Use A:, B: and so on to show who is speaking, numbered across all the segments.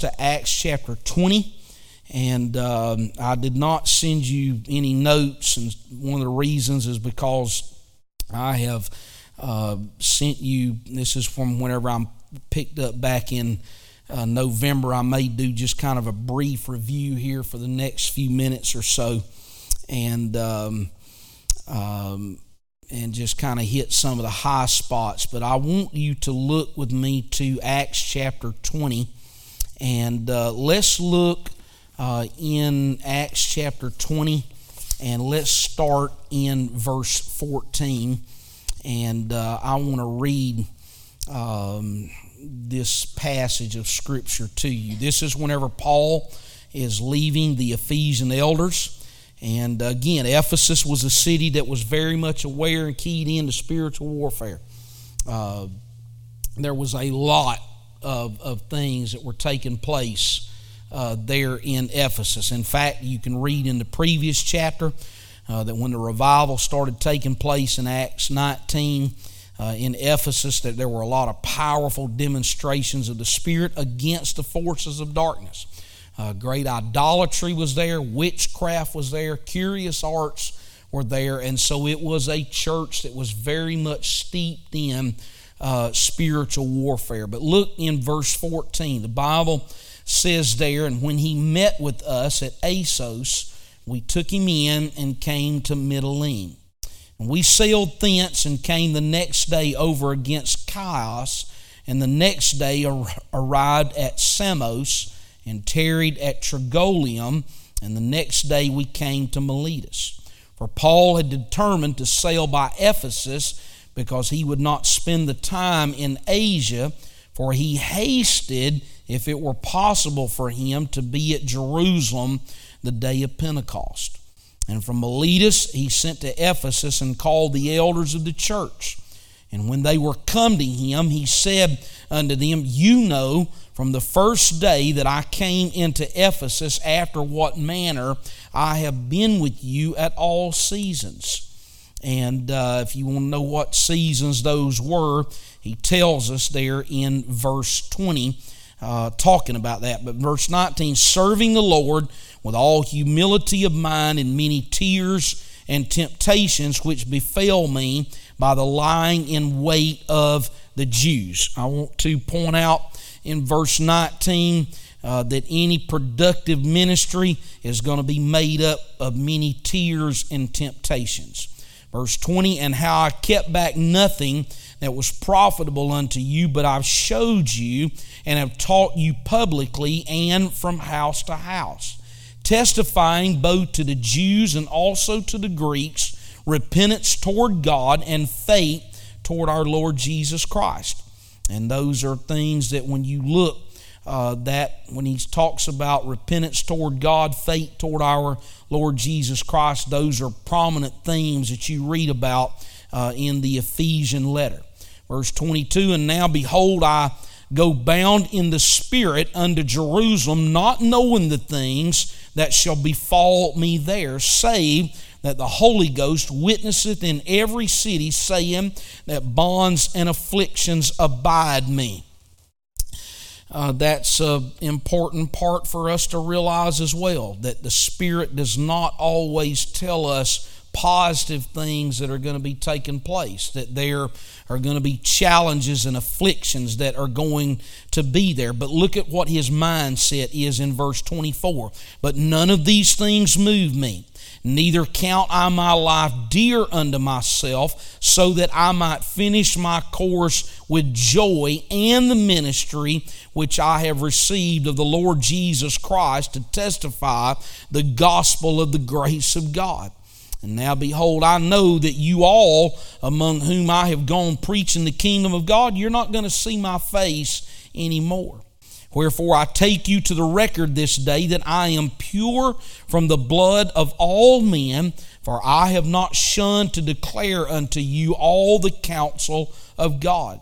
A: to Acts chapter 20. And um, I did not send you any notes, and one of the reasons is because I have uh, sent you. This is from whenever I'm picked up back in uh, November. I may do just kind of a brief review here for the next few minutes or so, and um, um, and just kind of hit some of the high spots. But I want you to look with me to Acts chapter 20, and uh, let's look uh, in Acts chapter 20, and let's start in verse 14. And uh, I want to read um, this passage of Scripture to you. This is whenever Paul is leaving the Ephesian elders. And again, Ephesus was a city that was very much aware and keyed into spiritual warfare. Uh, there was a lot of, of things that were taking place uh, there in Ephesus. In fact, you can read in the previous chapter uh, that when the revival started taking place in Acts 19 uh, in Ephesus, that there were a lot of powerful demonstrations of the Spirit against the forces of darkness. Uh, great idolatry was there, witchcraft was there, curious arts were there, and so it was a church that was very much steeped in uh, spiritual warfare. But look in verse 14. The Bible says there, and when he met with us at Assos, we took him in and came to Mytilene. And we sailed thence and came the next day over against Chios, and the next day arrived at Samos and tarried at Trogyllium, and the next day we came to Miletus. For Paul had determined to sail by Ephesus because he would not spend the time in Asia, for he hasted if it were possible for him to be at Jerusalem the day of Pentecost. And from Miletus he sent to Ephesus and called the elders of the church. And when they were come to him, he said unto them, You know from the first day that I came into Ephesus after what manner I have been with you at all seasons. And uh, if you want to know what seasons those were, he tells us there in verse 20 uh, talking about that. But verse 19, serving the Lord with all humility of mind and many tears and temptations which befell me by the lying in wait of the Jews. I want to point out in verse 19 uh, that any productive ministry is going to be made up of many tears and temptations. Verse 20, and how I kept back nothing that was profitable unto you, but I've showed you and have taught you publicly and from house to house, testifying both to the Jews and also to the Greeks repentance toward God and faith toward our Lord Jesus Christ. And those are things that when you look, uh, that when he talks about repentance toward God, faith toward our Lord Jesus Christ, those are prominent themes that you read about uh, in the Ephesian letter. Verse 22 And now behold, I go bound in the Spirit unto Jerusalem, not knowing the things that shall befall me there, save that the Holy Ghost witnesseth in every city, saying that bonds and afflictions abide me. Uh, that's an important part for us to realize as well that the Spirit does not always tell us positive things that are going to be taking place, that there are going to be challenges and afflictions that are going to be there. But look at what his mindset is in verse 24. But none of these things move me. Neither count I my life dear unto myself, so that I might finish my course with joy and the ministry which I have received of the Lord Jesus Christ to testify the gospel of the grace of God. And now, behold, I know that you all, among whom I have gone preaching the kingdom of God, you're not going to see my face anymore. Wherefore I take you to the record this day that I am pure from the blood of all men, for I have not shunned to declare unto you all the counsel of God.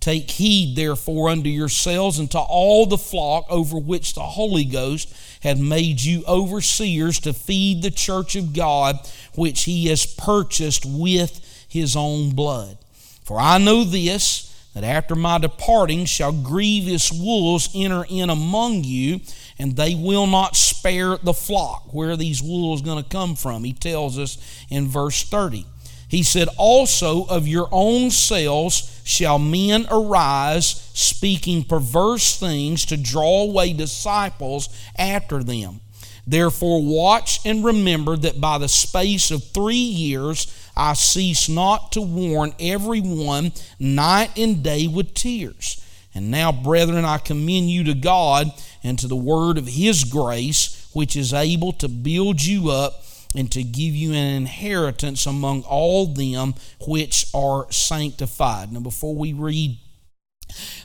A: Take heed, therefore, unto yourselves and to all the flock over which the Holy Ghost hath made you overseers to feed the church of God, which he has purchased with his own blood. For I know this that after my departing shall grievous wolves enter in among you, and they will not spare the flock. Where are these wolves going to come from? He tells us in verse 30. He said, Also of your own selves shall men arise, speaking perverse things to draw away disciples after them. Therefore, watch and remember that by the space of three years I cease not to warn everyone night and day with tears. And now, brethren, I commend you to God and to the word of His grace, which is able to build you up and to give you an inheritance among all them which are sanctified. Now, before we read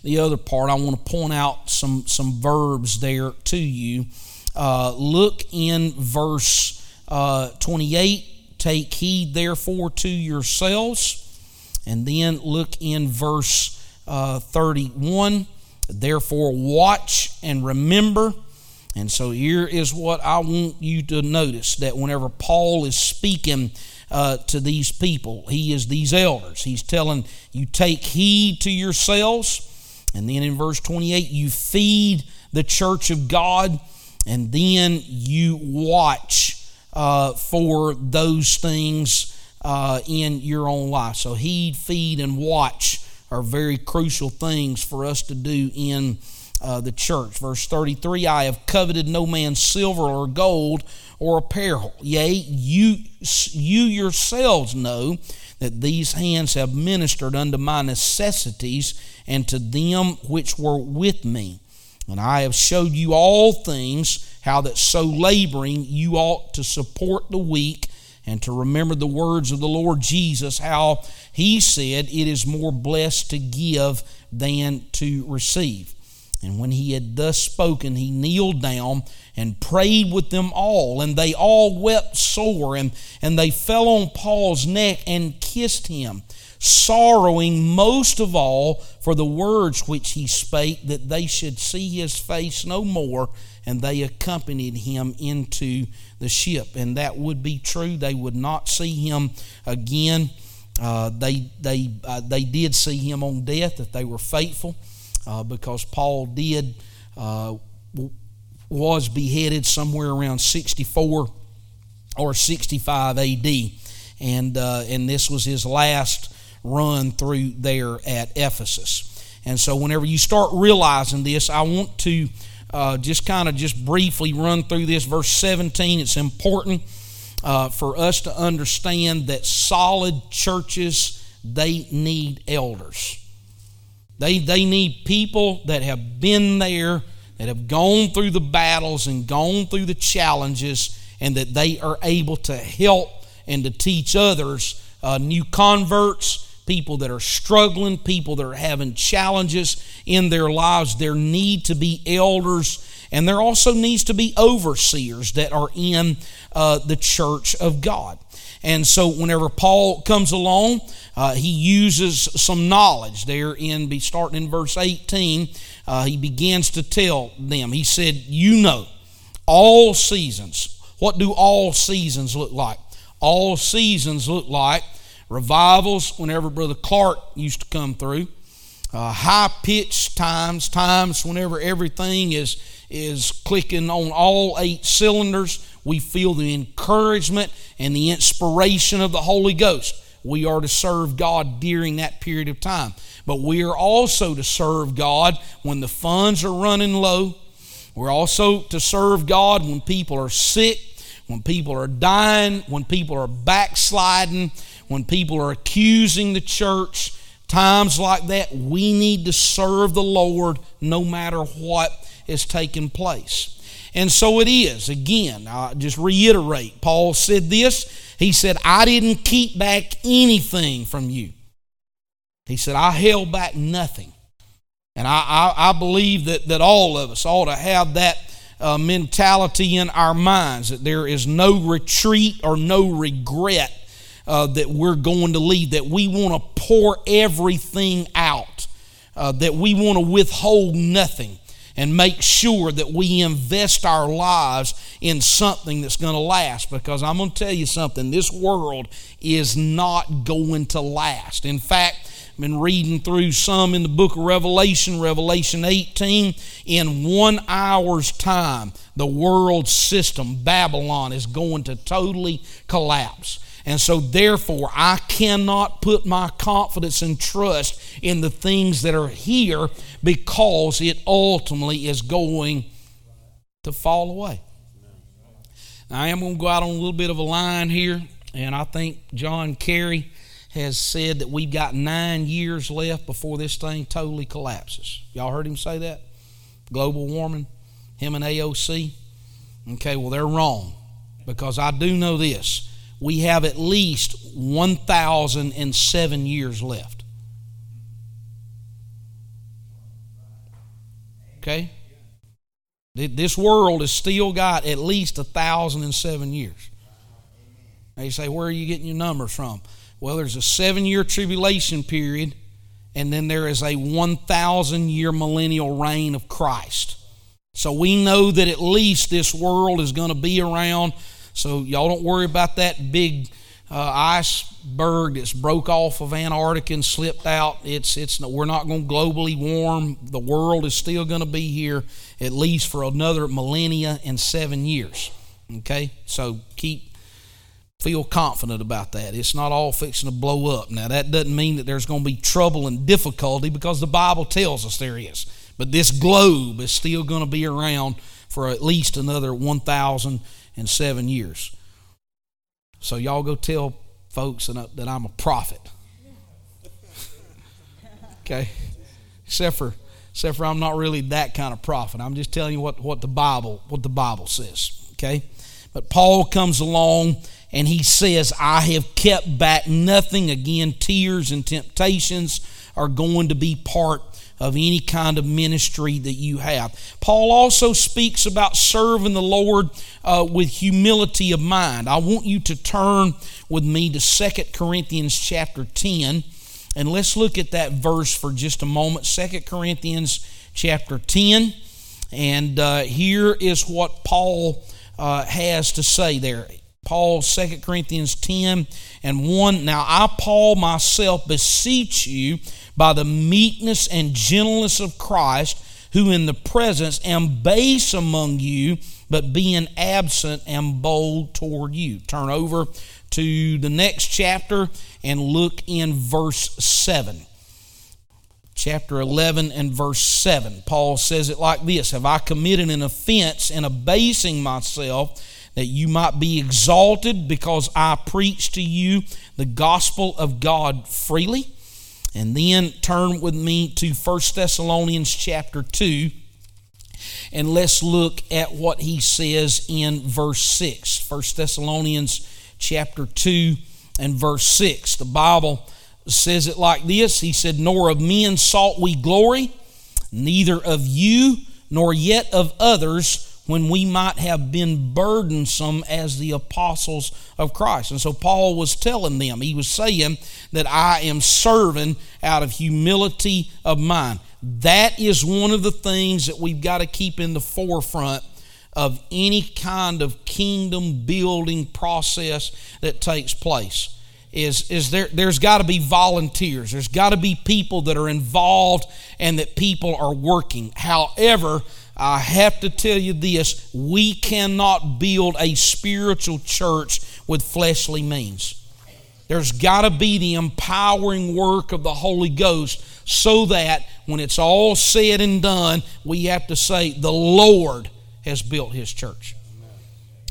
A: the other part, I want to point out some, some verbs there to you. Uh, look in verse uh, 28 Take heed, therefore, to yourselves. And then look in verse uh, 31. Therefore, watch and remember. And so here is what I want you to notice that whenever Paul is speaking uh, to these people, he is these elders. He's telling you, take heed to yourselves. And then in verse 28, you feed the church of God. And then you watch uh, for those things uh, in your own life. So, heed, feed, and watch are very crucial things for us to do in uh, the church. Verse 33 I have coveted no man's silver or gold or apparel. Yea, you, you yourselves know that these hands have ministered unto my necessities and to them which were with me. And I have showed you all things how that so laboring you ought to support the weak and to remember the words of the Lord Jesus, how he said, It is more blessed to give than to receive. And when he had thus spoken, he kneeled down and prayed with them all, and they all wept sore, and, and they fell on Paul's neck and kissed him, sorrowing most of all for the words which he spake, that they should see his face no more and they accompanied him into the ship. And that would be true. They would not see him again. Uh, they, they, uh, they did see him on death if they were faithful uh, because Paul did uh, was beheaded somewhere around 64 or 65 AD. And, uh, and this was his last run through there at Ephesus. And so, whenever you start realizing this, I want to uh, just kind of just briefly run through this. Verse 17, it's important uh, for us to understand that solid churches, they need elders. They, they need people that have been there, that have gone through the battles and gone through the challenges, and that they are able to help and to teach others, uh, new converts, people that are struggling, people that are having challenges in their lives. There need to be elders, and there also needs to be overseers that are in uh, the church of God. And so, whenever Paul comes along, uh, he uses some knowledge there in be starting in verse 18. Uh, he begins to tell them. He said, "You know, all seasons. What do all seasons look like? All seasons look like revivals whenever Brother Clark used to come through, uh, high pitched times, times whenever everything is, is clicking on all eight cylinders. We feel the encouragement and the inspiration of the Holy Ghost. We are to serve God during that period of time. But we are also to serve God when the funds are running low. We're also to serve God when people are sick, when people are dying, when people are backsliding, when people are accusing the church, times like that, we need to serve the Lord no matter what is taking place. And so it is. Again, I just reiterate, Paul said this. He said, I didn't keep back anything from you. He said, I held back nothing. And I, I, I believe that, that all of us ought to have that uh, mentality in our minds that there is no retreat or no regret uh, that we're going to lead, that we want to pour everything out, uh, that we want to withhold nothing. and make sure that we invest our lives in something that's going to last. Because I'm going to tell you something this world is not going to last. In fact, I've been reading through some in the book of Revelation, Revelation 18. In one hour's time, the world system, Babylon, is going to totally collapse. And so, therefore, I cannot put my confidence and trust in the things that are here because it ultimately is going to fall away. Now, I am going to go out on a little bit of a line here, and I think John Kerry has said that we've got nine years left before this thing totally collapses. Y'all heard him say that? Global warming, him and AOC. Okay, well, they're wrong because I do know this we have at least 1,007 years left. Okay? This world has still got at least 1,007 years. Now you say, where are you getting your numbers from? Well, there's a seven year tribulation period, and then there is a 1,000 year millennial reign of Christ. So we know that at least this world is going to be around so y'all don't worry about that big uh, iceberg that's broke off of Antarctica and slipped out. It's it's we're not going to globally warm. The world is still going to be here at least for another millennia and seven years. Okay, so keep feel confident about that. It's not all fixing to blow up. Now that doesn't mean that there's going to be trouble and difficulty because the Bible tells us there is. But this globe is still going to be around for at least another 1,000 in seven years. So y'all go tell folks that I'm a prophet. okay? Except for except for I'm not really that kind of prophet. I'm just telling you what, what the Bible what the Bible says. Okay? But Paul comes along and he says, I have kept back nothing. Again, tears and temptations are going to be part of any kind of ministry that you have. Paul also speaks about serving the Lord uh, with humility of mind. I want you to turn with me to Second Corinthians chapter 10, and let's look at that verse for just a moment. Second Corinthians chapter 10, and uh, here is what Paul uh, has to say there. Paul, 2 Corinthians 10 and 1. Now I, Paul, myself beseech you by the meekness and gentleness of Christ, who in the presence am base among you, but being absent am bold toward you. Turn over to the next chapter and look in verse 7. Chapter 11 and verse 7. Paul says it like this Have I committed an offense in abasing myself? that you might be exalted because I preach to you the gospel of God freely. And then turn with me to 1 Thessalonians chapter 2 and let's look at what he says in verse 6. 1 Thessalonians chapter 2 and verse 6. The Bible says it like this He said, Nor of men sought we glory, neither of you, nor yet of others when we might have been burdensome as the apostles of Christ. And so Paul was telling them, he was saying that I am serving out of humility of mind. That is one of the things that we've got to keep in the forefront of any kind of kingdom building process that takes place is, is there, there's got to be volunteers. There's got to be people that are involved and that people are working. However, I have to tell you this we cannot build a spiritual church with fleshly means. There's got to be the empowering work of the Holy Ghost so that when it's all said and done, we have to say, The Lord has built His church.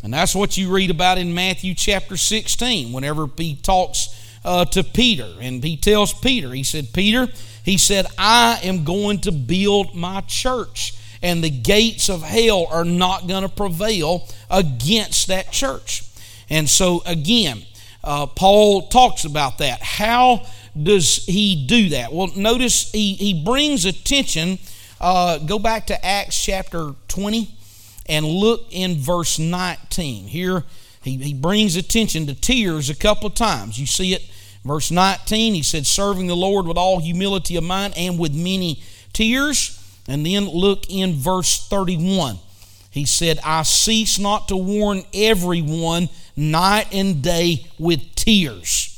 A: And that's what you read about in Matthew chapter 16, whenever he talks uh, to Peter. And he tells Peter, He said, Peter, He said, I am going to build my church and the gates of hell are not going to prevail against that church. And so, again, uh, Paul talks about that. How does he do that? Well, notice he, he brings attention. Uh, go back to Acts chapter 20 and look in verse 19. Here, he, he brings attention to tears a couple of times. You see it, verse 19. He said, Serving the Lord with all humility of mind and with many tears And then look in verse 31. He said, I cease not to warn everyone night and day with tears.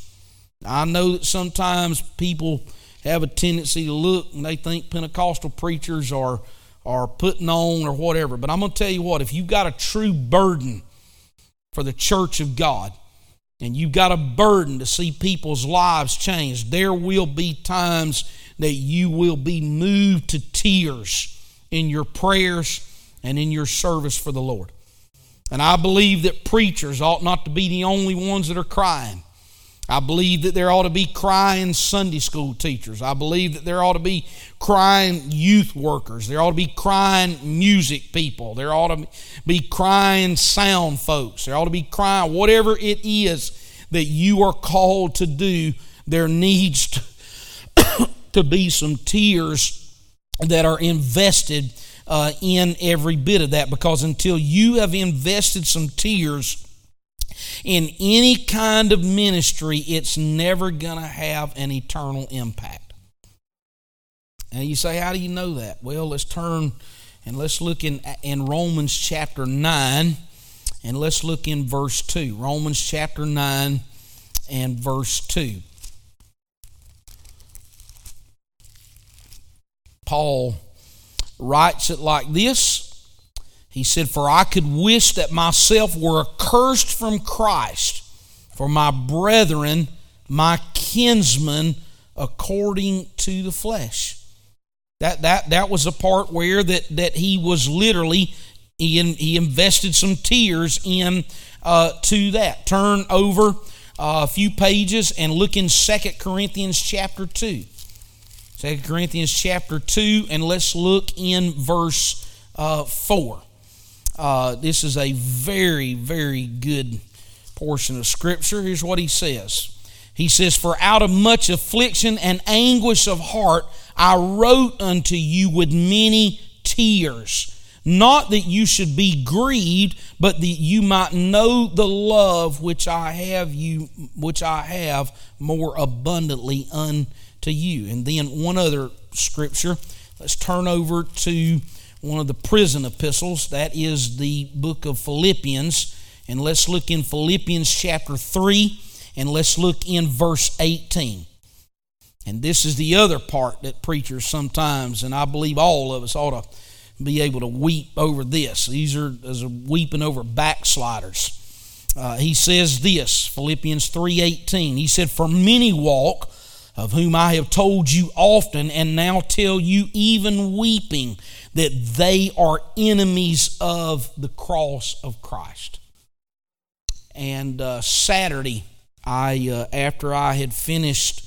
A: I know that sometimes people have a tendency to look and they think Pentecostal preachers are, are putting on or whatever. But I'm going to tell you what, if you've got a true burden for the church of God, and you've got a burden to see people's lives change, there will be times that you will be moved to tears in your prayers and in your service for the Lord. And I believe that preachers ought not to be the only ones that are crying. I believe that there ought to be crying Sunday school teachers. I believe that there ought to be crying youth workers. There ought to be crying music people. There ought to be crying sound folks. There ought to be crying, whatever it is that you are called to do, there needs to, to be some tears that are invested uh, in every bit of that because until you have invested some tears in any kind of ministry, it's never going to have an eternal impact. And you say, How do you know that? Well, let's turn and let's look in, in Romans chapter 9 and let's look in verse 2. Romans chapter 9 and verse 2. Paul writes it like this He said, For I could wish that myself were accursed from Christ for my brethren, my kinsmen, according to the flesh. That, that, that was a part where that, that he was literally, he, in, he invested some tears in uh, to that. Turn over uh, a few pages and look in Second Corinthians chapter 2. 2 Corinthians chapter 2, and let's look in verse uh, 4. Uh, this is a very, very good portion of Scripture. Here's what he says He says, For out of much affliction and anguish of heart I wrote unto you with many tears. Not that you should be grieved, but that you might know the love which I have you, which I have more abundantly unto to you. And then one other scripture. Let's turn over to one of the prison epistles. That is the book of Philippians. And let's look in Philippians chapter 3 and let's look in verse 18. And this is the other part that preachers sometimes, and I believe all of us ought to be able to weep over this. These are as a weeping over backsliders. Uh, he says this, Philippians 3:18. He said, "For many walk of whom I have told you often and now tell you even weeping that they are enemies of the cross of Christ. And uh, Saturday, I uh, after I had finished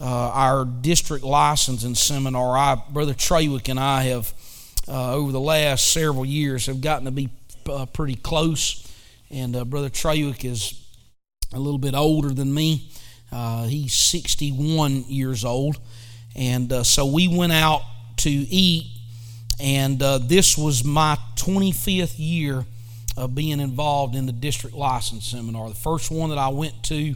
A: uh, our district licensing seminar, I, Brother Trawick and I have uh, over the last several years have gotten to be uh, pretty close. And uh, Brother Trawick is a little bit older than me. Uh, he's 61 years old. And uh, so we went out to eat, and uh, this was my 25th year of being involved in the district license seminar. The first one that I went to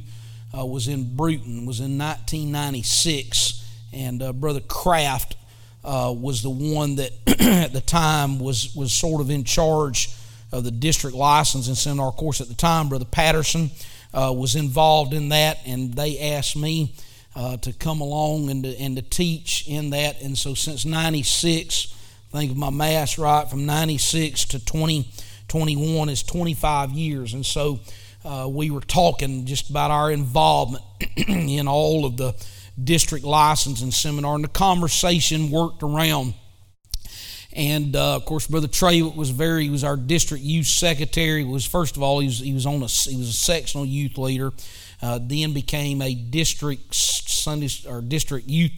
A: uh, was in Brewton, was in 1996, and uh, Brother Kraft uh, was the one that at the time was, was sort of in charge of the district licensing seminar. Of course, at the time, Brother Patterson uh, was involved in that, and they asked me uh, to come along and to, and to teach in that. And so since 96, I think of my math right, from 96 to 2021 is 25 years. And so uh, we were talking just about our involvement in all of the district licensing seminar, and the conversation worked around and uh, of course, Brother Trey was very. He was our district youth secretary. Was first of all he was he was on a he was a sectional youth leader. Uh, then became a district Sunday or district youth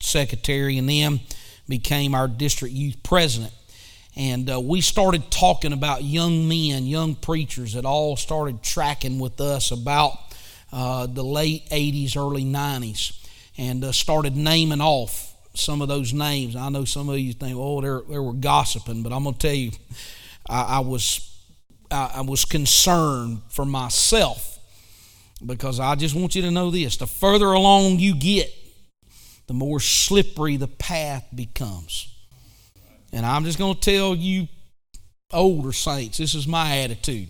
A: secretary, and then became our district youth president. And uh, we started talking about young men, young preachers that all started tracking with us about uh, the late 80s, early 90s, and uh, started naming off some of those names. I know some of you think, oh, they they were gossiping, but I'm going to tell you, I, I was I, I was concerned for myself because I just want you to know this: the further along you get, the more slippery the path becomes. And I'm just going to tell you, older saints, this is my attitude.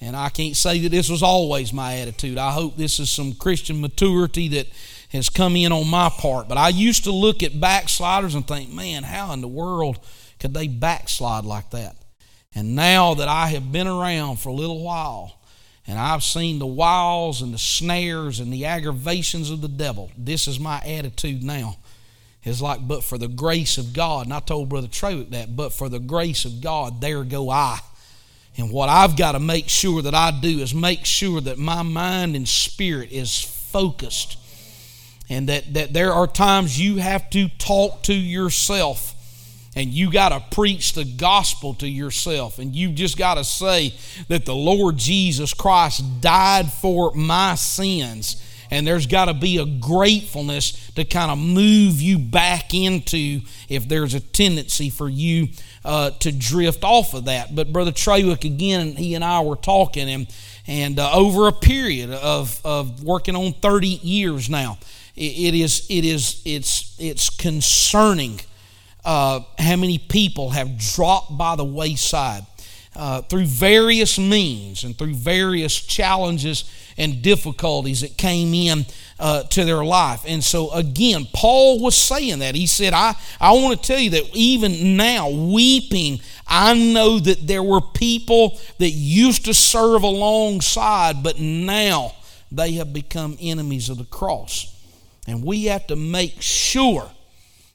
A: And I can't say that this was always my attitude. I hope this is some Christian maturity that has come in on my part. But I used to look at backsliders and think, man, how in the world could they backslide like that? And now that I have been around for a little while, and I've seen the wiles and the snares and the aggravations of the devil. This is my attitude now. It's like, but for the grace of God, and I told Brother Trawick that, but for the grace of God, there go I. And what I've got to make sure that I do is make sure that my mind and spirit is focused. And that, that there are times you have to talk to yourself and you got to preach the gospel to yourself. And you just got to say that the Lord Jesus Christ died for my sins. And there's got to be a gratefulness to kind of move you back into if there's a tendency for you uh, to drift off of that. But Brother Trawick, again, he and I were talking, and, and uh, over a period of, of working on 30 years now, it, is, it is, it's, it's concerning uh, how many people have dropped by the wayside uh, through various means and through various challenges and difficulties that came in uh, to their life. And so, again, Paul was saying that. He said, I, I want to tell you that even now, weeping, I know that there were people that used to serve alongside, but now they have become enemies of the cross. And we have to make sure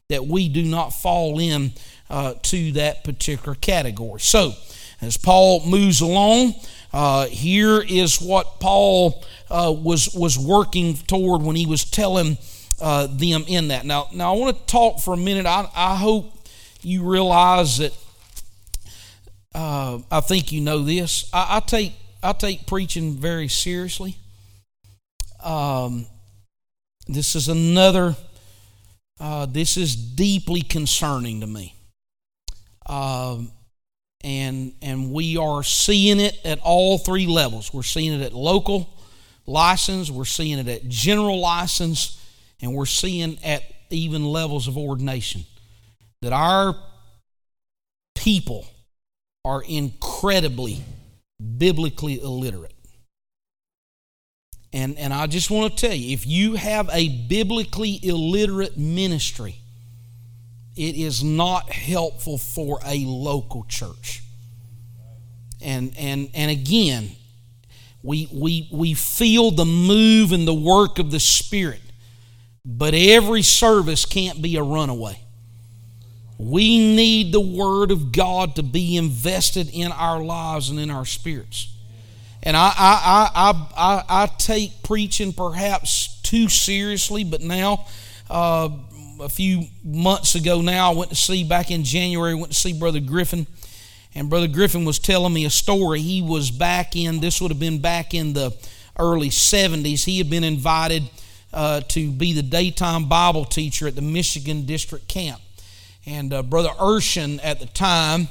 A: that we do not fall in uh, to that particular category. So, as Paul moves along, uh, here is what Paul uh, was was working toward when he was telling uh, them in that. Now, now I want to talk for a minute. I, I hope you realize that. Uh, I think you know this. I, I, take I take preaching very seriously. Um, this is another uh, this is deeply concerning to me. Um, and, and we are seeing it at all three levels. We're seeing it at local license, we're seeing it at general license, and we're seeing at even levels of ordination. That our people are incredibly biblically illiterate. And, and I just want to tell you if you have a biblically illiterate ministry, it is not helpful for a local church. And, and, and again, we, we, we feel the move and the work of the Spirit, but every service can't be a runaway. We need the Word of God to be invested in our lives and in our spirits. And I, I, I, I, I take preaching perhaps too seriously, but now, uh, a few months ago now, I went to see, back in January, went to see Brother Griffin. And Brother Griffin was telling me a story. He was back in, this would have been back in the early 70s. He had been invited uh, to be the daytime Bible teacher at the Michigan District Camp. And uh, Brother Urshan at the time,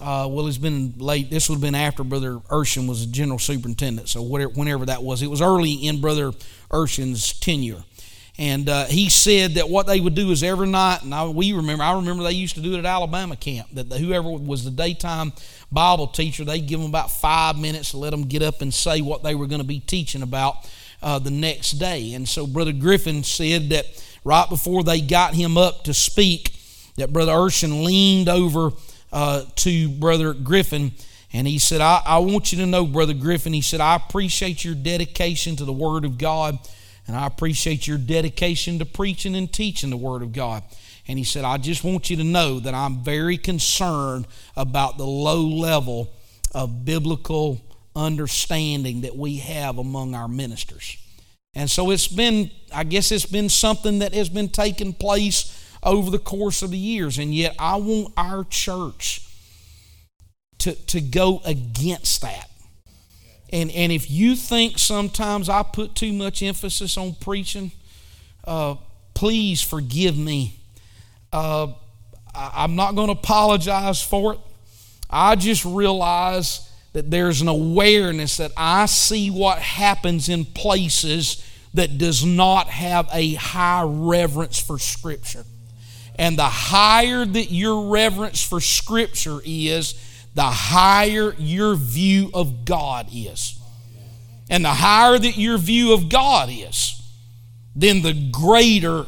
A: uh, well, it's been late. This would have been after Brother Urshan was a general superintendent. So whatever, whenever that was, it was early in Brother Urshan's tenure. And uh, he said that what they would do is every night, and I, we remember, I remember they used to do it at Alabama camp. That the, whoever was the daytime Bible teacher, they'd give them about five minutes to let them get up and say what they were going to be teaching about uh, the next day. And so Brother Griffin said that right before they got him up to speak, that Brother Urshan leaned over uh, to Brother Griffin. And he said, I, I want you to know, Brother Griffin, he said, I appreciate your dedication to the Word of God, and I appreciate your dedication to preaching and teaching the Word of God. And he said, I just want you to know that I'm very concerned about the low level of biblical understanding that we have among our ministers. And so it's been, I guess it's been something that has been taking place over the course of the years. And yet, I want our church to, to go against that. And, and if you think sometimes I put too much emphasis on preaching, uh, please forgive me. Uh, I, I'm not going to apologize for it. I just realize that there's an awareness that I see what happens in places that does not have a high reverence for Scripture. And the higher that your reverence for Scripture is, the higher your view of God is. And the higher that your view of God is, then the greater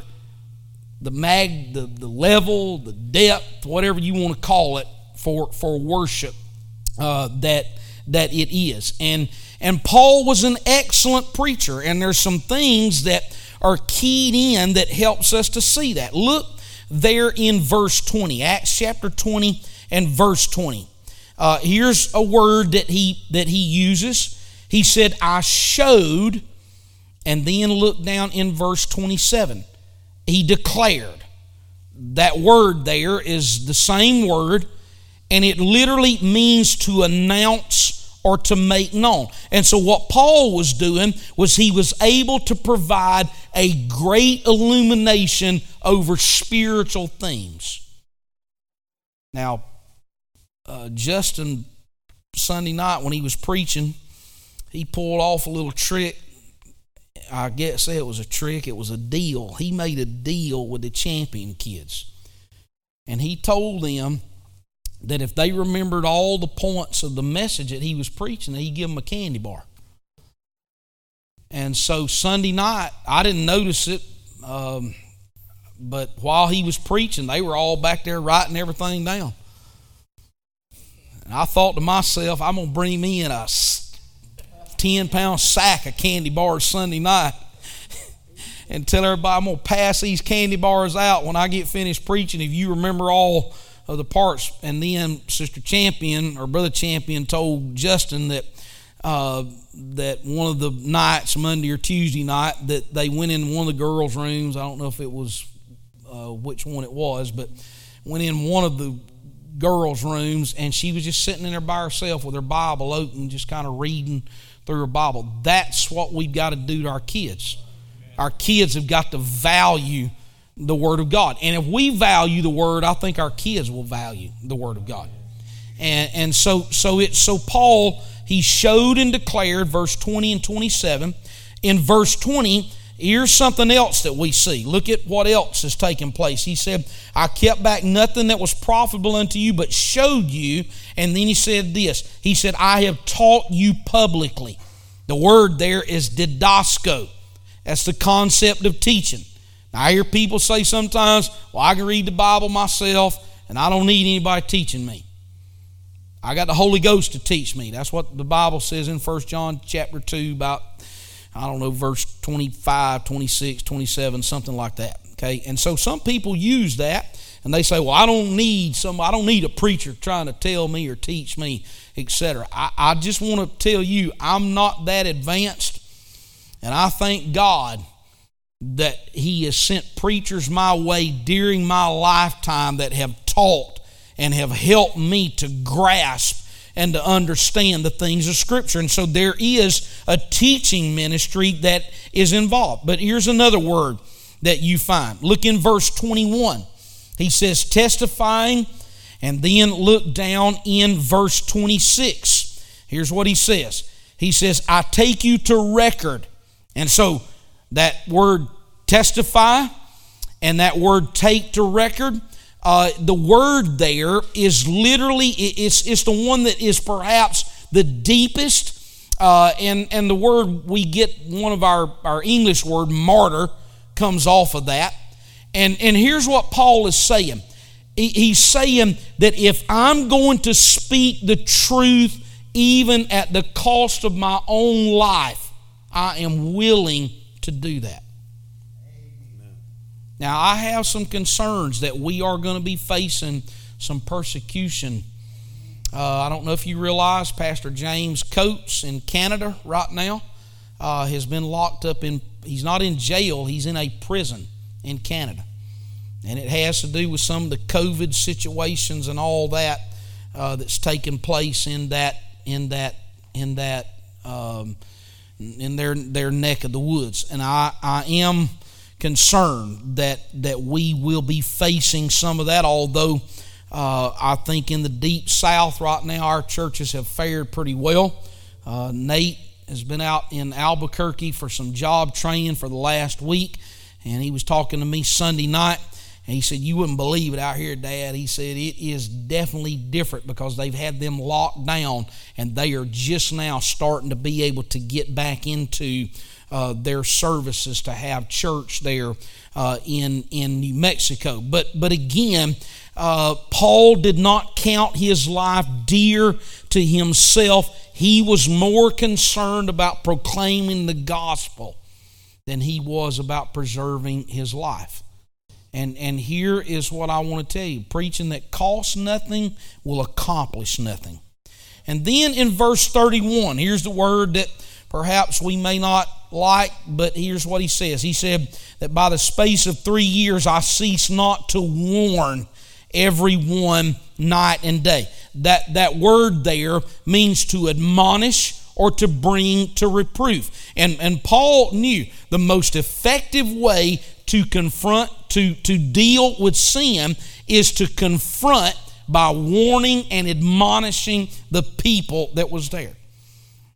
A: the mag the, the level, the depth, whatever you want to call it for, for worship uh, that that it is. And and Paul was an excellent preacher, and there's some things that are keyed in that helps us to see that. Look there in verse 20, Acts chapter 20 and verse 20. Uh, here's a word that he that he uses. He said, "I showed," and then look down in verse 27. He declared. That word there is the same word, and it literally means to announce or to make known. And so, what Paul was doing was he was able to provide a great illumination over spiritual themes. Now, uh, Justin, Sunday night when he was preaching, he pulled off a little trick. I guess it was a trick, it was a deal. He made a deal with the champion kids. And he told them that if they remembered all the points of the message that he was preaching, he'd give them a candy bar. And so Sunday night, I didn't notice it, um, but while he was preaching, they were all back there writing everything down. And I thought to myself, I'm going to bring me in a 10 pound sack of candy bars Sunday night and tell everybody I'm going to pass these candy bars out when I get finished preaching. If you remember all of the parts, and then Sister Champion or Brother Champion told Justin that uh, that one of the nights, Monday or Tuesday night, that they went in one of the girls' rooms. I don't know if it was uh, which one it was, but went in one of the girls' rooms, and she was just sitting in there by herself with her Bible open, just kind of reading through her Bible. That's what we've got to do to our kids. Our kids have got to value the Word of God. And if we value the Word, I think our kids will value the Word of God. And, and so, so, it, so Paul, he showed and declared, verse 20 and 27. In verse 20, here's something else that we see. Look at what else has taken place. He said, I kept back nothing that was profitable unto you, but showed you. And then he said this He said, I have taught you publicly. The word there is didasko. That's the concept of teaching. I hear people say sometimes, well, I can read the Bible myself and I don't need anybody teaching me. I got the Holy Ghost to teach me. That's what the Bible says in 1 John chapter 2 about, I don't know, verse 25, 26, 27, something like that. Okay? And so some people use that and they say, well, I don't need some, I don't need a preacher trying to tell me or teach me, etc. I, I just want to tell you, I'm not that advanced. And I thank God that He has sent preachers my way during my lifetime that have taught and have helped me to grasp and to understand the things of Scripture. And so there is a teaching ministry that is involved. But here's another word that you find. Look in verse 21. He says, testifying, and then look down in verse 26. Here's what he says He says, I take you to record. And so that word testify and that word take to record, uh, the word there is literally, it's, it's the one that is perhaps the deepest. Uh, and, and the word we get, one of our, our English word, martyr, comes off of that. And, and here's what Paul is saying he's saying that if I'm going to speak the truth, even at the cost of my own life, I am willing to do that. Now, I have some concerns that we are going to be facing some persecution. Uh, I don't know if you realize Pastor James Coates in Canada right now uh, has been locked up in, he's not in jail, he's in a prison in Canada. And it has to do with some of the COVID situations and all that uh, that's taken place in that, in that, in that, um, in their, their neck of the woods. And I, I am concerned that that we will be facing some of that. Although uh, I think in the deep South right now, our churches have fared pretty well. Uh, Nate has been out in Albuquerque for some job training for the last week, and he was talking to me Sunday night. And he said, You wouldn't believe it out here, Dad. He said, It is definitely different because they've had them locked down and they are just now starting to be able to get back into uh, their services to have church there uh, in, in New Mexico. But, but again, uh, Paul did not count his life dear to himself. He was more concerned about proclaiming the gospel than he was about preserving his life. And, and here is what I want to tell you preaching that costs nothing will accomplish nothing. And then in verse 31, here's the word that perhaps we may not like, but here's what he says. He said that by the space of three years I cease not to warn everyone night and day. That, that word there means to admonish or to bring to reproof. And, and Paul knew the most effective way to confront, to, to deal with sin is to confront by warning and admonishing the people that was there.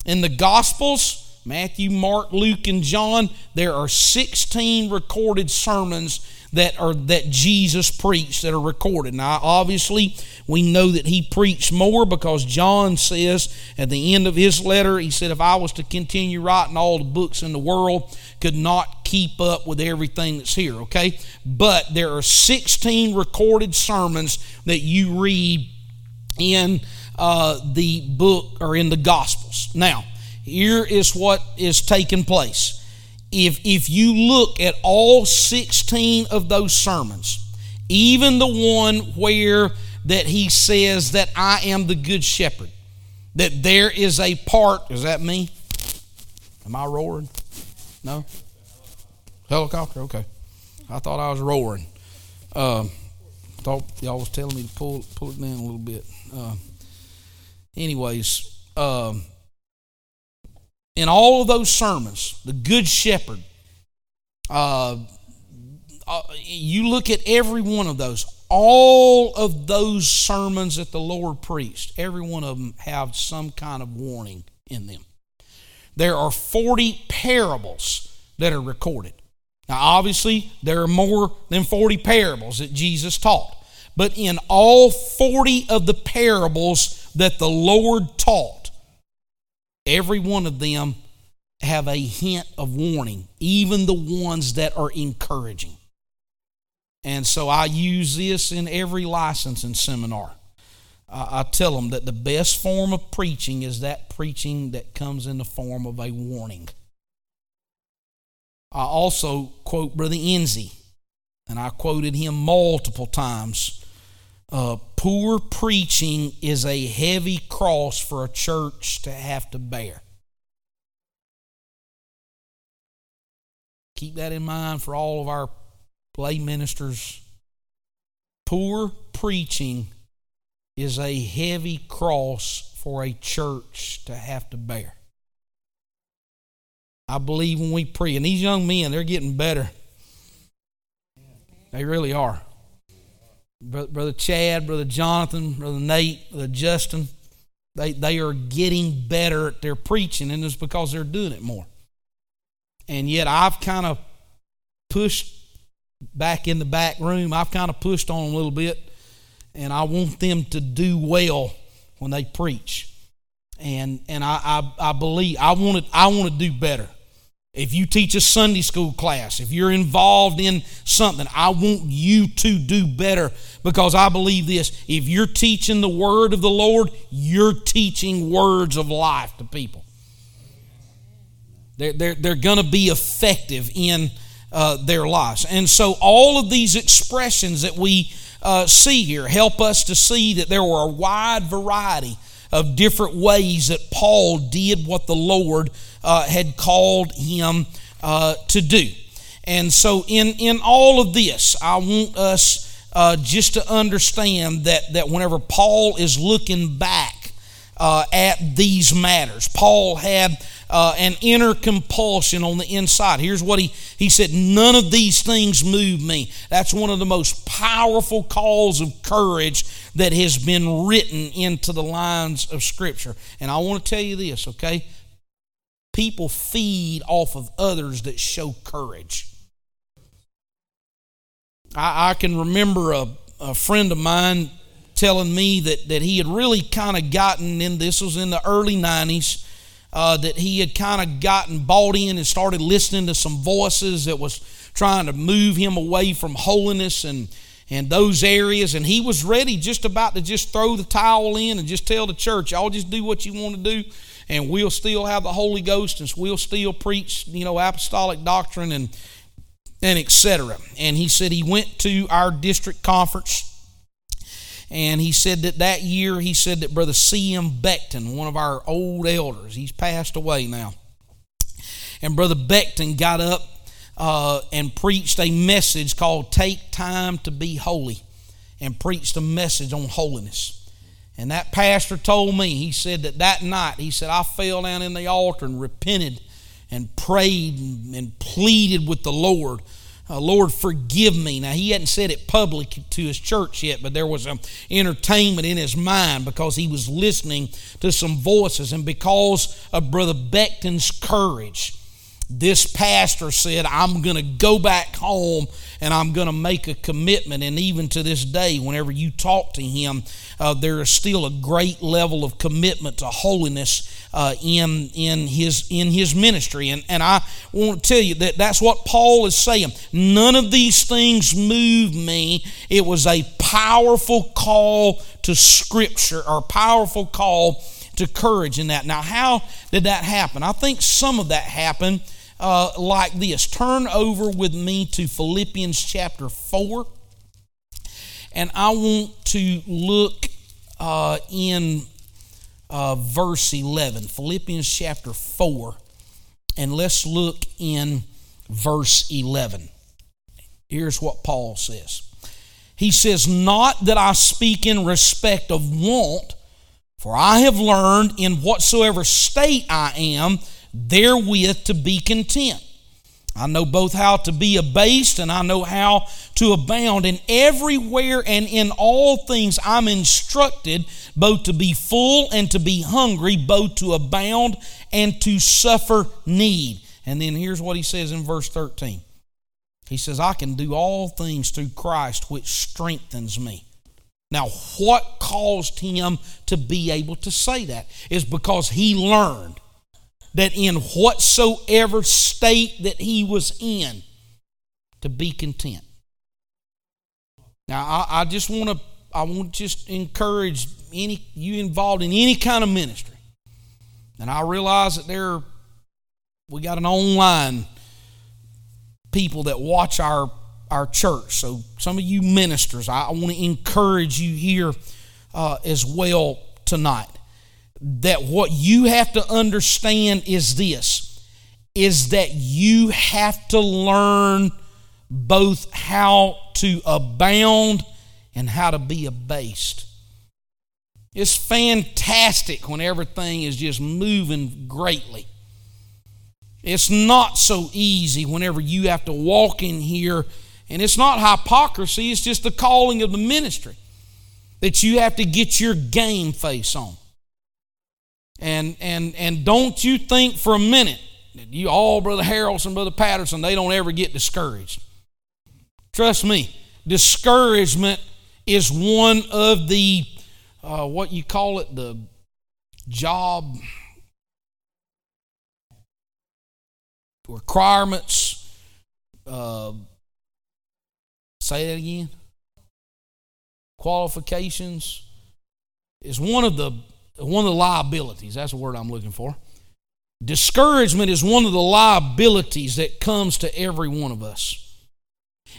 A: In the Gospels, Matthew, Mark, Luke, and John, there are 16 recorded sermons that are that Jesus preached that are recorded. Now, obviously, we know that he preached more because John says at the end of his letter, he said, "If I was to continue writing all the books in the world, could not keep up with everything that's here." Okay, but there are 16 recorded sermons that you read in uh, the book or in the Gospels. Now, here is what is taking place if, if you look at all 16 of those sermons, even the one where that he says that I am the good shepherd, that there is a part, is that me? Am I roaring? No? Helicopter? Okay. I thought I was roaring. Uh, thought y'all was telling me to pull pull it down a little bit. Uh, anyways, um, in all of those sermons, the Good Shepherd, uh, uh, you look at every one of those, all of those sermons that the Lord preached, every one of them have some kind of warning in them. There are 40 parables that are recorded. Now, obviously, there are more than 40 parables that Jesus taught. But in all 40 of the parables that the Lord taught, Every one of them have a hint of warning, even the ones that are encouraging. And so I use this in every licensing seminar. I, tell them that the best form of preaching is that preaching that comes in the form of a warning. I also quote Brother Enzi, and I quoted him multiple times uh, poor preaching is a heavy cross for a church to have to bear. Keep that in mind for all of our lay ministers. Poor preaching is a heavy cross for a church to have to bear. I believe when we pray, and these young men, they're getting better. They really are. Brother Chad, Brother Jonathan, Brother Nate, Brother Justin, they, they are getting better at their preaching, and it's because they're doing it more. And yet I've kind of pushed back in the back room, I've kind of pushed on them a little bit, and I want them to do well when they preach. And and I, I, I believe I want to I want to do better. If you teach a Sunday school class, if you're involved in something, I want you to do better because I believe this. If you're teaching the word of the Lord, you're teaching words of life to people. They're, they're, they're going to be effective in uh, their lives. And so, all of these expressions that we uh, see here help us to see that there were a wide variety of different ways that Paul did what the Lord uh, had called him uh, to do. And so, in, in all of this, I want us uh, just to understand that, that whenever Paul is looking back uh, at these matters, Paul had uh, an inner compulsion on the inside. Here's what he, he said None of these things move me. That's one of the most powerful calls of courage that has been written into the lines of Scripture. And I want to tell you this, okay? People feed off of others that show courage. I, I can remember a, a friend of mine telling me that, that he had really kind of gotten in, this was in the early 90s, uh, that he had kind of gotten bought in and started listening to some voices that was trying to move him away from holiness and, and those areas. And he was ready, just about to just throw the towel in and just tell the church, y'all just do what you want to do and we'll still have the Holy Ghost and we'll still preach, you know, apostolic doctrine and and etc. And he said he went to our district conference and he said that that year he said that brother C.M. Beckton, one of our old elders, he's passed away now. And brother Beckton got up uh, and preached a message called "Take Time to Be Holy," and preached a message on holiness. And that pastor told me, he said that that night, he said, I fell down in the altar and repented and prayed and, and pleaded with the Lord. Uh, Lord, forgive me. Now, he hadn't said it public to his church yet, but there was some entertainment in his mind because he was listening to some voices. And because of Brother Beckton's courage, this pastor said, I'm going to go back home and I'm going to make a commitment. And even to this day, whenever you talk to him, uh, there is still a great level of commitment to holiness uh, in in his in his ministry. And and I want to tell you that that's what Paul is saying. None of these things move me. It was a powerful call to Scripture or powerful call to courage in that. Now, how did that happen? I think some of that happened uh, like this. Turn over with me to Philippians chapter 4. And I want to look uh, in uh, verse 11. Philippians chapter 4. And let's look in verse 11. Here's what Paul says He says, Not that I speak in respect of want, for I have learned in whatsoever state I am therewith to be content. I know both how to be abased and I know how to abound. And everywhere and in all things I'm instructed both to be full and to be hungry, both to abound and to suffer need. And then here's what he says in verse 13 He says, I can do all things through Christ which strengthens me. Now, what caused him to be able to say that is because he learned that in whatsoever state that he was in, to be content. Now, I, I just want to I want to just encourage any you involved in any kind of ministry. And I realize that there we got an online people that watch our our church. So some of you ministers, I, want to encourage you here uh, as well tonight that what you have to understand is this is that you have to learn both how to abound and how to be abased. It's fantastic when everything is just moving greatly. It's not so easy whenever you have to walk in here, and it's not hypocrisy, it's just the calling of the ministry that you have to get your game face on. And, and, and don't you think for a minute that you all, Brother Harrelson, Brother Patterson, they don't ever get discouraged. Trust me, discouragement is one of the, uh, what you call it, the job requirements. Uh, say that again. Qualifications is one of the one of the liabilities. That's the word I'm looking for. Discouragement is one of the liabilities that comes to every one of us.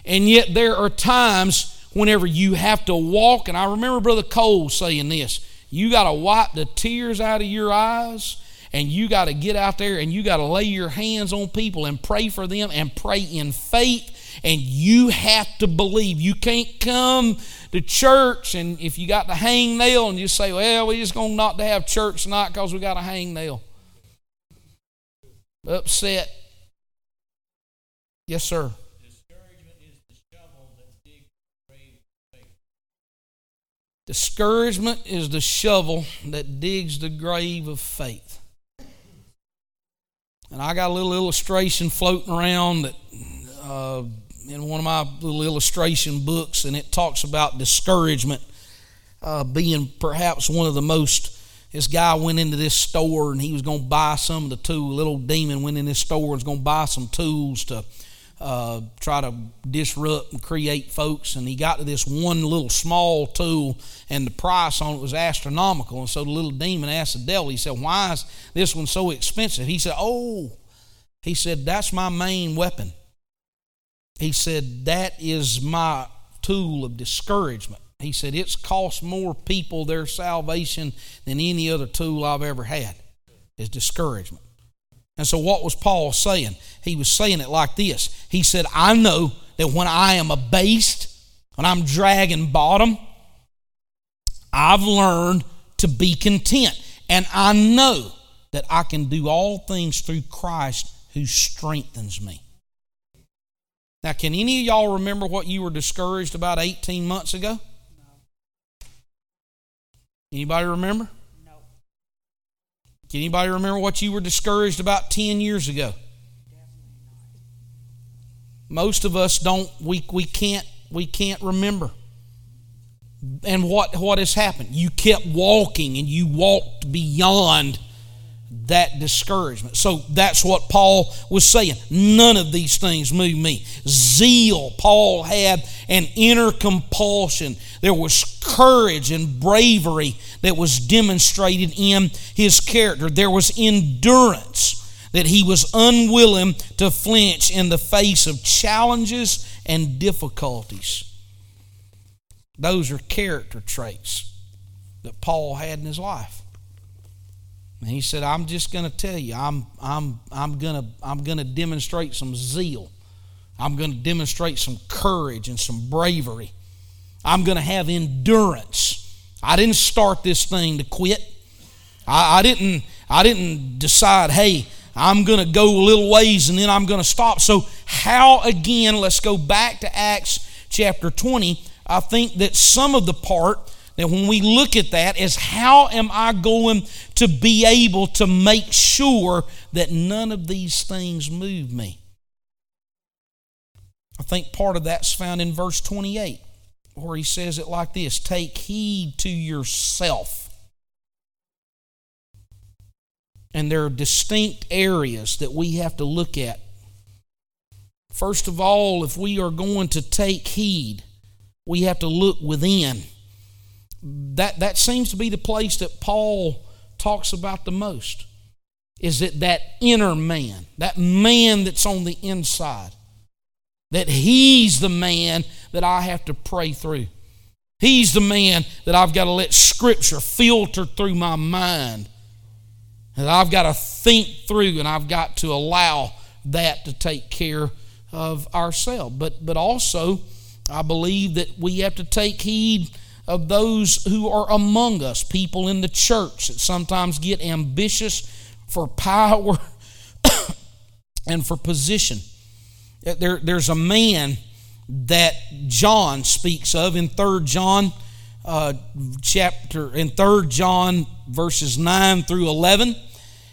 A: And yet there are times whenever you have to walk, and I remember Brother Cole saying this you got to wipe the tears out of your eyes and you got to get out there and you got to lay your hands on people and pray for them and pray in faith and you have to believe you can't come to church and if you got the hang nail and you say, well, we're just going not to have church tonight because we got a hang nail. Upset. Yes, sir. Discouragement is the shovel that digs the grave of faith. And I got a little illustration floating around that uh, in one of my little illustration books, and it talks about discouragement uh, being perhaps one of the most. This guy went into this store and he was going to buy some of the tools. Little demon went in this store and was going to buy some tools to uh, try to disrupt and create folks. And he got to this one little small tool, and the price on it was astronomical. And so the little demon asked the devil, he said, Why is this one so expensive? He said, Oh, he said, That's my main weapon. He said, That is my tool of discouragement. He said, It's cost more people their salvation than any other tool I've ever had, is discouragement. And so, what was Paul saying? He was saying it like this He said, I know that when I am abased, when I'm dragging bottom, I've learned to be content. And I know that I can do all things through Christ who strengthens me. Now, can any of y'all remember what you were discouraged about 18 months ago? No. Anybody remember? No. Can anybody remember what you were discouraged about 10 years ago? Most of us don't we, we can't we can't remember. And what what has happened? You kept walking and you walked beyond that discouragement. So that's what Paul was saying. None of these things move me. Zeal, Paul had an inner compulsion. There was courage and bravery that was demonstrated in his character. There was endurance that he was unwilling to flinch in the face of challenges and difficulties. Those are character traits that Paul had in his life. And he said, I'm just going to tell you, I'm, I'm, I'm going to I'm to demonstrate some zeal. I'm going to demonstrate some courage and some bravery. I'm going to have endurance. I didn't start this thing to quit. I, I didn't, I didn't decide, hey, I'm going to go a little ways and then I'm going to stop. So, how again, let's go back to Acts chapter 20. I think that some of the part that when we look at that is how am I going to be able to make sure that none of these things move me? I think part of that's found in verse 28, where he says it like this Take heed to yourself. And there are distinct areas that we have to look at. First of all, if we are going to take heed, we have to look within that, that seems to be the place that Paul talks about the most. Is it that inner man, that man that's on the inside? That he's the man that I have to pray through. He's the man that I've got to let Scripture filter through my mind. And I've got to think through and I've got to allow that to take care of ourselves. But, but also, I believe that we have to take heed of those who are among us, people in the church that sometimes get ambitious for power and for position. There, there's a man that John speaks of in 3 John uh, chapter, in 3 John verses 9 through 11.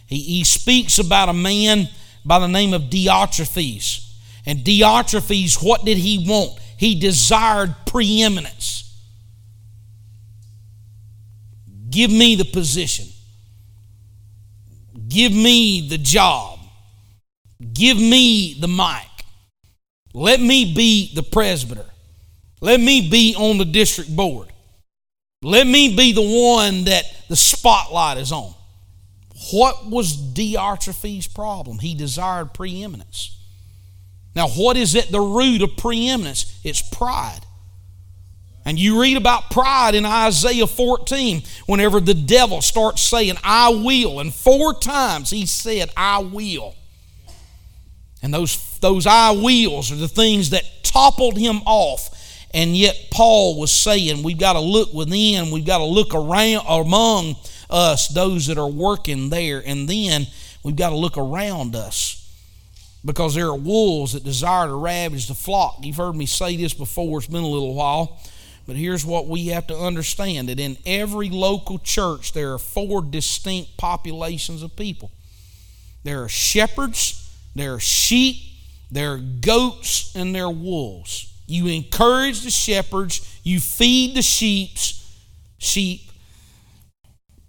A: He, he speaks about a man by the name of Diotrephes. And Diotrephes, what did he want? He desired preeminence. Give me the position. Give me the job. Give me the mic. Let me be the presbyter. Let me be on the district board. Let me be the one that the spotlight is on. What was Diotrephes' problem? He desired preeminence. Now, what is at the root of preeminence? It's pride. And you read about pride in Isaiah 14 whenever the devil starts saying, I will. And four times he said, I will. And those, those I wills are the things that toppled him off. And yet Paul was saying, we've got to look within, we've got to look around among us, those that are working there. And then we've got to look around us because there are wolves that desire to ravage the flock. You've heard me say this before, it's been a little while. But here's what we have to understand that in every local church, there are four distinct populations of people there are shepherds, there are sheep, There are goats and there are wolves. You encourage the shepherds, you feed the sheep's sheep.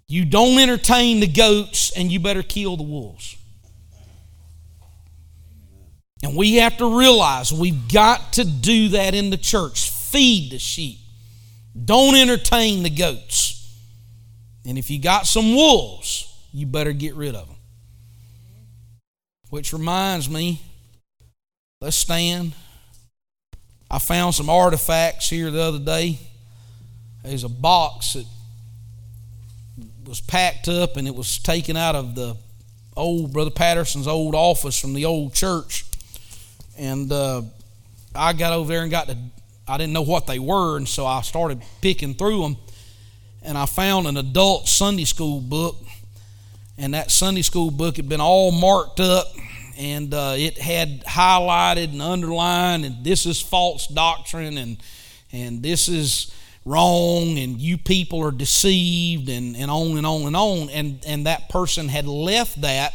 A: You don't entertain the goats, and you better kill the wolves. And we have to realize we've got to do that in the church. Feed the sheep. Don't entertain the goats. And if you got some wolves, you better get rid of them. Which reminds me, let's stand. I found some artifacts here the other day. There's a box that was packed up and it was taken out of the old Brother Patterson's old office from the old church. And uh, I got over there and got to, I didn't know what they were, and so I started picking through them. And I found an adult Sunday school book. And that Sunday school book had been all marked up and uh, it had highlighted and underlined, and this is false doctrine, and and this is wrong, and you people are deceived, and, and on and on and on. And and that person had left that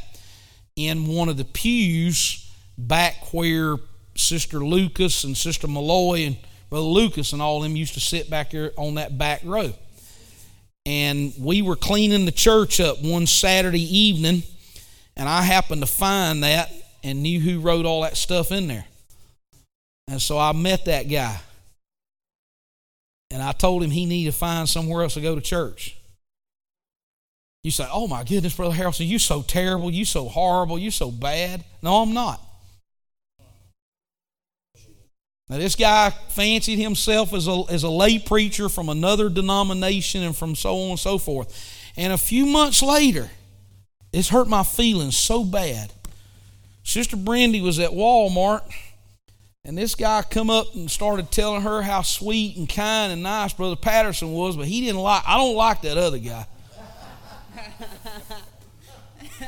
A: in one of the pews back where Sister Lucas and Sister Malloy and Brother Lucas and all them used to sit back there on that back row. And we were cleaning the church up one Saturday evening and I happened to find that and knew who wrote all that stuff in there. And so I met that guy. And I told him he needed to find somewhere else to go to church. You say, oh my goodness, Brother Harrelson, you so terrible, you so horrible, you so bad. No, I'm not. Now, this guy fancied himself as a, as a lay preacher from another denomination and from so on and so forth. And a few months later, it's hurt my feelings so bad. Sister Brandy was at Walmart, and this guy come up and started telling her how sweet and kind and nice Brother Patterson was, but he didn't like. I don't like that other guy.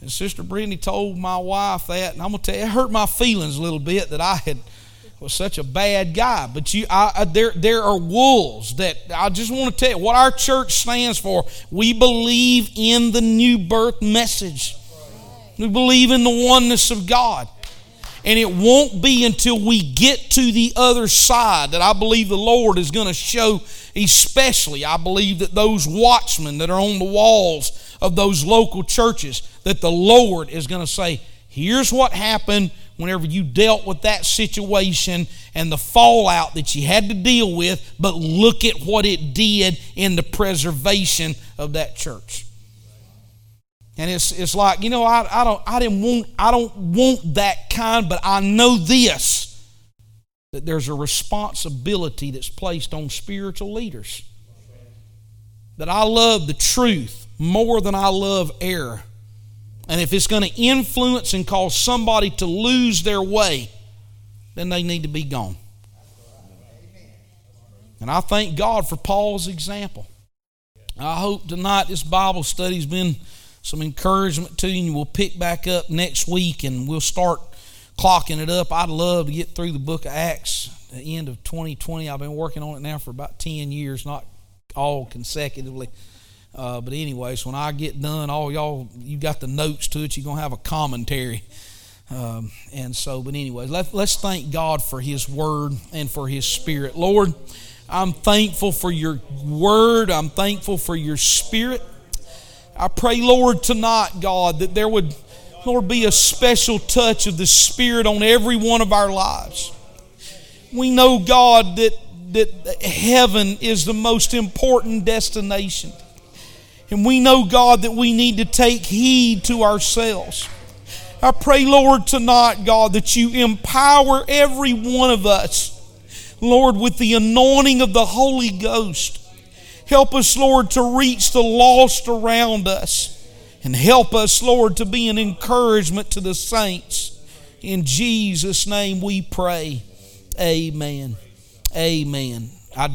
A: and Sister Brandy told my wife that, and I'm gonna tell you, it hurt my feelings a little bit that I had was such a bad guy. But you, I, I, there, there are wolves that I just want to tell you what our church stands for. We believe in the new birth message. We believe in the oneness of God. And it won't be until we get to the other side that I believe the Lord is going to show, especially, I believe that those watchmen that are on the walls of those local churches, that the Lord is going to say, here's what happened whenever you dealt with that situation and the fallout that you had to deal with, but look at what it did in the preservation of that church. And it's, it's like, you know, I, I don't I didn't want I don't want that kind, but I know this that there's a responsibility that's placed on spiritual leaders. That I love the truth more than I love error. And if it's going to influence and cause somebody to lose their way, then they need to be gone. And I thank God for Paul's example. I hope tonight this Bible study's been some encouragement to you. And we'll pick back up next week and we'll start clocking it up. I'd love to get through the book of Acts at the end of 2020. I've been working on it now for about 10 years, not all consecutively. Uh, but anyways, when I get done, all y'all, you got the notes to it. You're gonna have a commentary. Um, and so, but anyways, let, let's thank God for His Word and for His Spirit. Lord, I'm thankful for Your Word. I'm thankful for Your Spirit. I pray, Lord, tonight, God, that there would, Lord, be a special touch of the Spirit on every one of our lives. We know, God, that that heaven is the most important destination. And we know, God, that we need to take heed to ourselves. I pray, Lord, tonight, God, that you empower every one of us, Lord, with the anointing of the Holy Ghost. Help us, Lord, to reach the lost around us. And help us, Lord, to be an encouragement to the saints. In Jesus' name we pray. Amen. Amen.